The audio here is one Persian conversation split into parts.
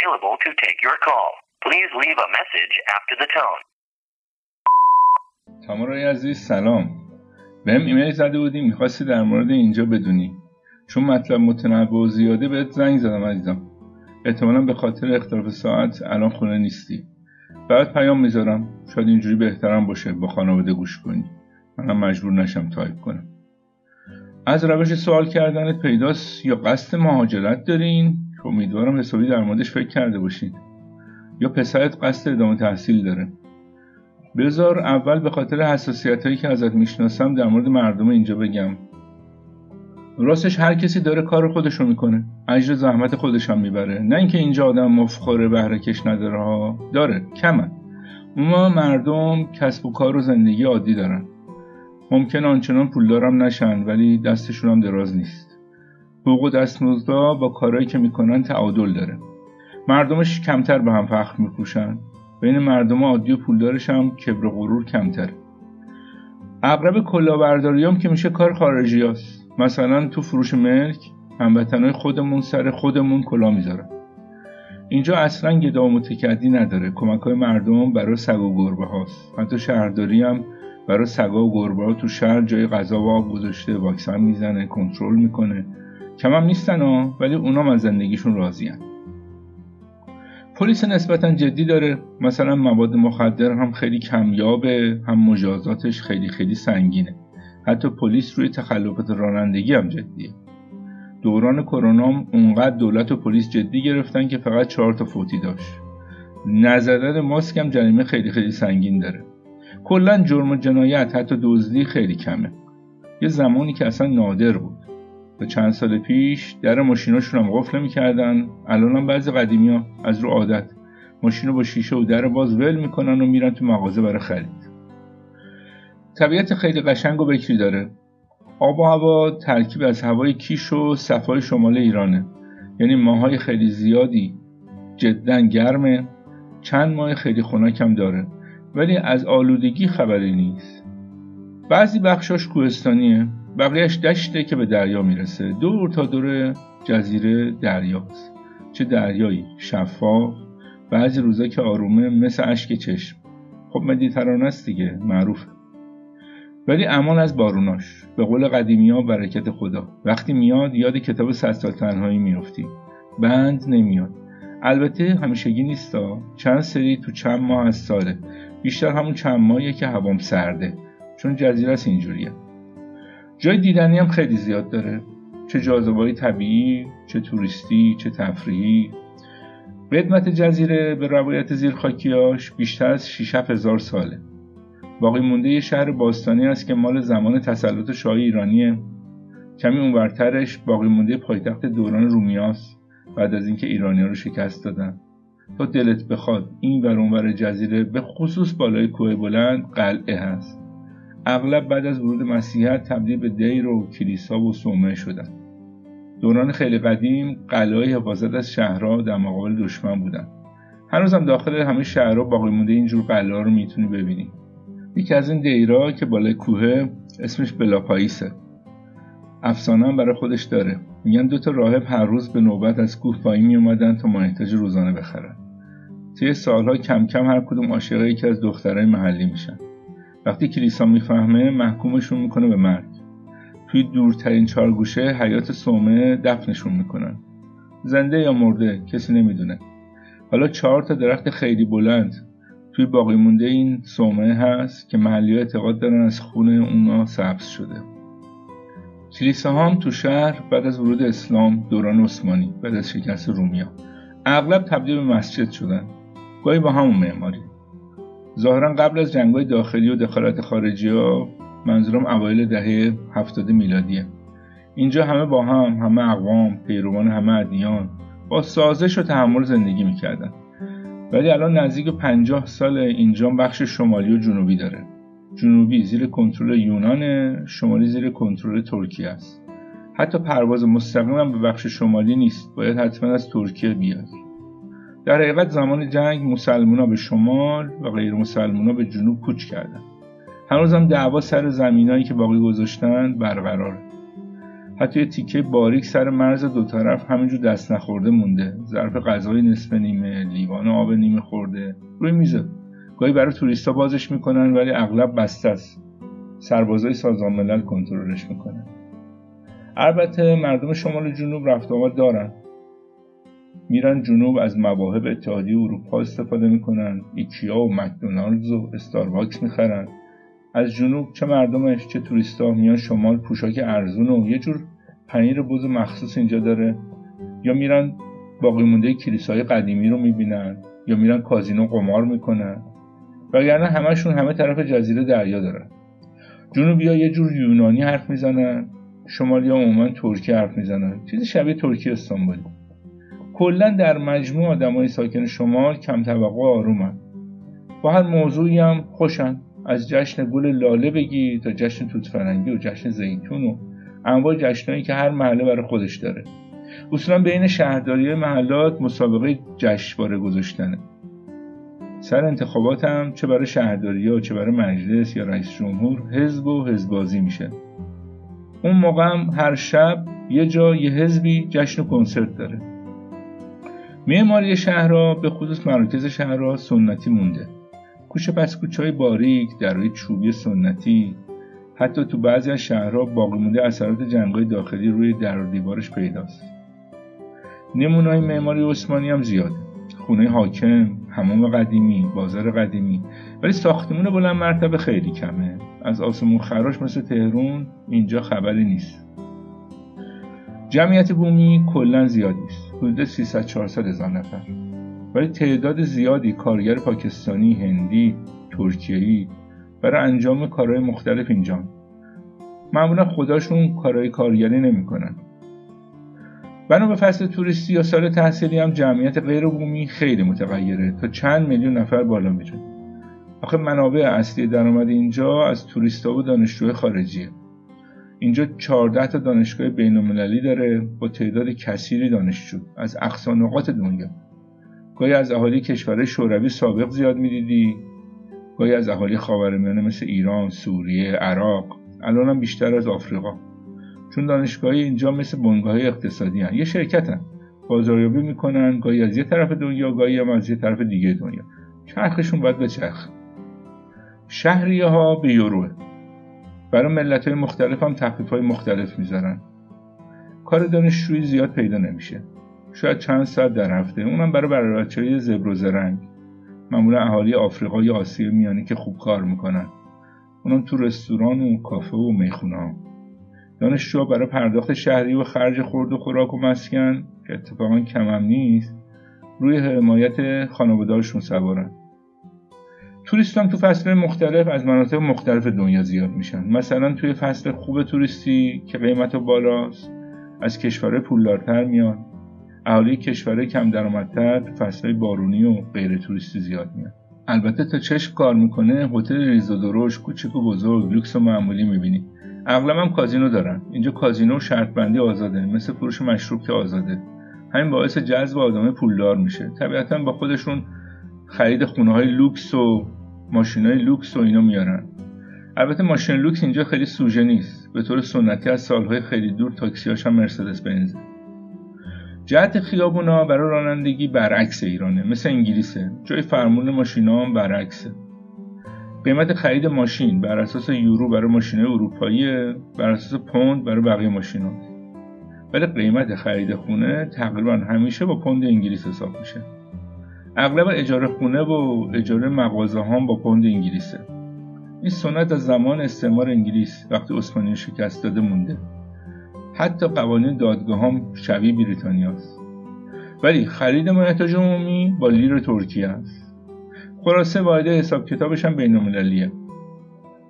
available to take your call. Please leave a message after the tone. تامارای عزیز سلام. بهم ایمیل زده بودی می‌خواستی در مورد اینجا بدونی. چون مطلب متنوع و زیاده بهت زنگ زدم عزیزم. احتمالا به خاطر اختلاف ساعت الان خونه نیستی. بعد پیام می‌ذارم. شاید اینجوری بهترم باشه با خانواده گوش کنی. منم مجبور نشم تایپ کنم. از روش سوال کردنت پیداست یا قصد مهاجرت دارین؟ که امیدوارم حسابی در موردش فکر کرده باشین. یا پسرت قصد ادامه تحصیل داره. بذار اول به خاطر حساسیت هایی که ازت می‌شناسم در مورد مردم اینجا بگم. راستش هر کسی داره کار خودشو می‌کنه. اجر زحمت خودش هم می‌بره. نه اینکه اینجا آدم مفخوره بهره کش نداره ها. داره. کمه. اما مردم کسب و کار و زندگی عادی دارن. ممکن آنچنان پولدارم نشن ولی دستشون هم دراز نیست. حقوق دستمزدا با کارهایی که می‌کنن تعادل داره. مردمش کمتر به هم فخر میپوشن. بین مردم عادی و پولدارش هم کبر و غرور کمتره. اغرب کلاهبرداری هم که میشه کار خارجی هست. مثلا تو فروش ملک هموطنهای خودمون سر خودمون کلا می‌ذارن. اینجا اصلا گدا متکدی نداره. کمک های مردم برای سگ و گربه هاست. حتی شهرداری هم برای سگا و گربه ها تو شهر جای غذا و آب گذاشته واکسن می‌زنه کنترل می‌کنه. کم هم نیستن ها ولی اونام از زندگیشون راضیان پلیس نسبتا جدی داره. مثلا مواد مخدر هم خیلی کمیابه هم مجازاتش خیلی خیلی سنگینه. حتی پلیس روی تخلفات رانندگی هم جدیه. دوران کرونا اونقدر دولت و پلیس جدی گرفتن که فقط چهار تا فوتی داشت. نزدن ماسک هم جریمه خیلی خیلی سنگین داره. کلا جرم و جنایت حتی دزدی خیلی کمه. یه زمانی که اصلا نادر بود. و چند سال پیش در ماشیناشون هم قفل می‌کردن الان هم بعضی قدیمی ها از رو عادت. ماشین رو با شیشه و در باز ول می‌کنن و میرن تو مغازه برای خرید. طبیعت خیلی قشنگ و بکری داره. آب و هوا ترکیب از هوای کیش و صفای شمال ایرانه. یعنی ماهای خیلی زیادی جدا گرمه. چند ماه خیلی خنکم داره. ولی از آلودگی خبری نیست. بعضی بخشاش کوهستانیه. بقیهش دشته که به دریا می‌رسه. دور تا دور جزیره دریاست. چه دریایی؟ شفاف. بعضی روزا که آرومه مثل اشک چشم. خب مدیترانه است دیگه معروفه. ولی امان از باروناش. به قول قدیمی ها برکت خدا. وقتی میاد یاد کتاب صد سال تنهایی میفتی بند نمیاد. البته همیشگی نیستا. چند سری تو چند ماه از ساله. بیشتر همون چند ماهیه که هوام سرده. چون جزیره است اینجوریه. جای دیدنی هم خیلی زیاد داره. چه جاذبه طبیعی چه توریستی چه تفریحی. قدمت جزیره به روایت زیرخاکیاش بیشتر از 6 هزار ساله. باقی مونده یه شهر باستانی است که مال زمان تسلط شاهی ایرانیه. کمی اونورترش باقی مونده پایتخت دوران رومیاست بعد از اینکه ایرانیا رو شکست دادن. تا دلت بخواد این ور اونور جزیره به خصوص بالای کوه بلند قلعه هست. اغلب بعد از ورود مسیحیت تبدیل به دیر و کلیسا و صومعه شدن. دوران خیلی قدیم قلعه حفاظت از شهرها در مقابل دشمن بودن. هنوزم داخل همه شهرها باقی مونده اینجور قلعه رو می‌تونی ببینی. یکی از این دیرا که بالای کوه اسمش بلاپاییسه. افسانه هم برای خودش داره. میگن دو تا راهب هر روز به نوبت از کوه پایین می اومدن تا مانیتاژ روزانه بخرن. طی سالها کم کم هر کدوم عاشق یکی از دخترای محلی میشن. وقتی کلیسا می‌فهمه محکومشون می‌کنه به مرگ. توی دورترین چارگوشه حیات سومه دفنشون می‌کنن. زنده یا مرده کسی نمی‌دونه. حالا چهار تا درخت خیلی بلند. توی باقی مونده این سومه هست که محلی اعتقاد دارن از خون اونا سبز شده. کلیسا هم تو شهر بعد از ورود اسلام دوران عثمانی بعد از شکست رومیا. اغلب تبدیل به مسجد شدن. گاهی با همون معماری. ظاهرا قبل از جنگهای داخلی و دخالت خارجی ها منظورم اوایل دهه هفتاد میلادیه. اینجا همه با هم همه اقوام پیروان همه ادیان با سازش و تحمل زندگی می‌کردن. ولی الان نزدیک پنجاه سال اینجا بخش شمالی و جنوبی داره. جنوبی زیر کنترل یونان شمالی زیر کنترل ترکیه است. حتی پرواز مستقیم هم به بخش شمالی نیست. باید حتما از ترکیه بیاد. در حقیقت زمان جنگ مسلمونا به شمال و غیر مسلمونا به جنوب کوچ کردن. هنوز هم دعوا سر زمینایی که باقی گذاشتن برقراره. حتی یه تیکه باریک سر مرز دو طرف همینجور دست نخورده مونده. ظرف غذای نصف نیمه لیوان آب نیمه خورده. روی میزه گاهی برای توریستا بازش می‌کنن ولی اغلب بسته است. سربازای سازمان ملل کنترلش می‌کنن. البته مردم شمال جنوب رفت آمد دارن. میرن جنوب از مواهب اتحادیه اروپا استفاده می‌کنن. ایکیا و مکدونالدز و استارباکس می‌خرن. از جنوب چه مردمش چه توریستا میان شمال پوشاک ارزون و یه جور پنیر بز مخصوص اینجا داره. یا میرن باقی مونده کلیسای قدیمی رو می‌بینن. یا میرن کازینو قمار می‌کنن. وگرنه همشون همه طرف جزیره دریا دارن. جنوبی ها یه جور یونانی حرف می‌زنن. شمالی ها عموما ترکی حرف می‌زنن. چیزی شبیه ترکی استانبولی. کلا در مجموع آدمای ساکن شمال کم و آرومن. با هر موضوعی هم خوشن. از جشن گل لاله بگی تا جشن توت فرنگی و جشن زیتون و انواع جشنهایی که هر محله برای خودش داره. اصولا بین شهرداری محلات مسابقه جشنواره گذاشتنه. سر انتخابات هم چه برای شهرداری ها چه برای مجلس یا رئیس جمهور حزب و حزبازی میشه. اون موقع هم هر شب یه جا یه حزبی جشن و کنسرت داره. معماری شهرها به خصوص مراکز شهرها سنتی مونده. کوچه پس کوچه های باریک درهای چوبی سنتی. حتی تو بعضی از شهرها باقی مونده اثرات جنگهای داخلی روی در و دیوارش پیداست. نمونای معماری عثمانی هم زیاده. خونه حاکم هموم قدیمی بازار قدیمی. ولی ساختمون بلند مرتبه خیلی کمه. از آسمون خراش مثل تهرون اینجا خبری نیست. جمعیت بومی کلا زیادی است حدود 300 400 هزار نفر. ولی تعداد زیادی کارگر پاکستانی هندی ترکیه‌ای برای انجام کارهای مختلف اینجا. معمولا خداشون کارهای کارگری نمی‌کنن. بنا به فصل توریستی یا سال تحصیلی هم جمعیت غیر بومی خیلی متغیره. تا چند میلیون نفر بالا میره آخه منابع اصلی درآمد اینجا از توریستا و دانشجوی خارجیه. اینجا 14 تا دانشگاه بین المللی داره با تعداد کثیری دانشجو. از اقصا نقاط دنیا. گاهی از اهالی کشورهای شوروی سابق زیاد می‌دیدی. گاهی از اهالی خاورمیانه مثل ایران، سوریه، عراق. الان هم بیشتر از آفریقا. چون دانشگاهی اینجا مثل بنگاه اقتصادی هن. یه شرکت هن. بازاریابی می‌کنن. گاهی از یه طرف دنیا گاهی هم از یه طرف دیگه دنیا. چرخشون باید به چرخ شهریه ها به یوروه برای ملت های مختلف هم تخفیف های مختلف می‌ذارن. کار دانشجویی زیاد پیدا نمیشه. شاید چند ساعت در هفته. اونم برای برای های زبر و زرنگ. معمولا اهالی آفریقا یا آسیا میانی که خوب کار می‌کنن. اونم تو رستوران و کافه و می‌خونه ها دانشجوها برای پرداخت شهری و خرج خورد و خوراک و مسکن که اتفاقا کمم نیست روی حمایت خانوادهاشون سوارن. توریستان تو فصل مختلف از مناطق مختلف دنیا زیاد میشن. مثلا توی فصل خوب توریستی که قیمت بالاست از کشورهای پولدارتر میان. اهالی کشورهای کم درآمدتر تو فصلهای بارونی و غیر توریستی زیاد میان. البته تا چشم کار می‌کنه هتل ریز و درشت کوچک و بزرگ لوکس و معمولی می‌بینی. اغلب هم کازینو دارن. اینجا کازینو شرط بندی آزاده مثل فروش مشروب که آزاده. همین باعث جذب آدم پولدار میشه. طبیعتا با خودشون خرید خونه های لوکس و ماشین های لوکس و اینا میارن. البته ماشین لوکس اینجا خیلی سوژه نیست. به طور سنتی از سالهای خیلی دور تاکسیاش هم مرسدس بنز جهت خیابونا برای رانندگی برعکس ایرانه مثل انگلیسه. جای فرمون ماشینا هم برعکسه. قیمت خرید ماشین بر اساس یورو برای ماشین اروپایی بر اساس پوند برای بقیه ماشینا. ولی قیمت خرید خونه تقریبا همیشه با پوند انگلیس حساب میشه. اغلب اجاره خونه و اجاره مغازه هم با پوند انگلیسه. این سنت از زمان استعمار انگلیس وقتی عثمانی شکست داده مونده. حتی قوانین دادگاه هم شبیه بریتانیاست ولی خرید مایحتاج عمومی با لیر ترکیه است. خلاصه واحد حساب کتابش هم بین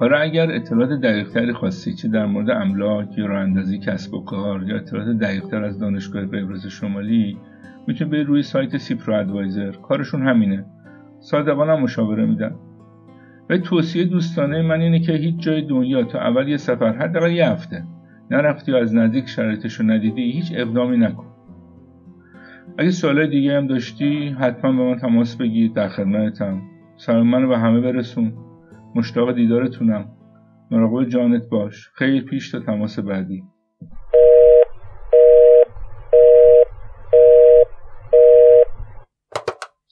حالا اگر اطلاعات دقیقتری خواستی چه در مورد املاک یا راه اندازی کسب و کار یا اطلاعات دقیقتر از دانشگاه قبرس شمالی می‌تونی به روی سایت Cypro Advisor. کارشون همینه. صادقانه هم مشاوره میدن. و توصیه دوستانه من اینه که هیچ جای دنیا تا اول یه سفر حداقل یه هفته نرفتی و از نزدیک شرایطش رو ندیدی هیچ اقدامی نکن. اگه سوالای دیگه هم داشتی حتما به من تماس بگیر در خدمتم. سلام منو به همه برسون. مشتاق دیدارتونم. مراقب جانت باش. خیلی پیش تا تماس بعدی.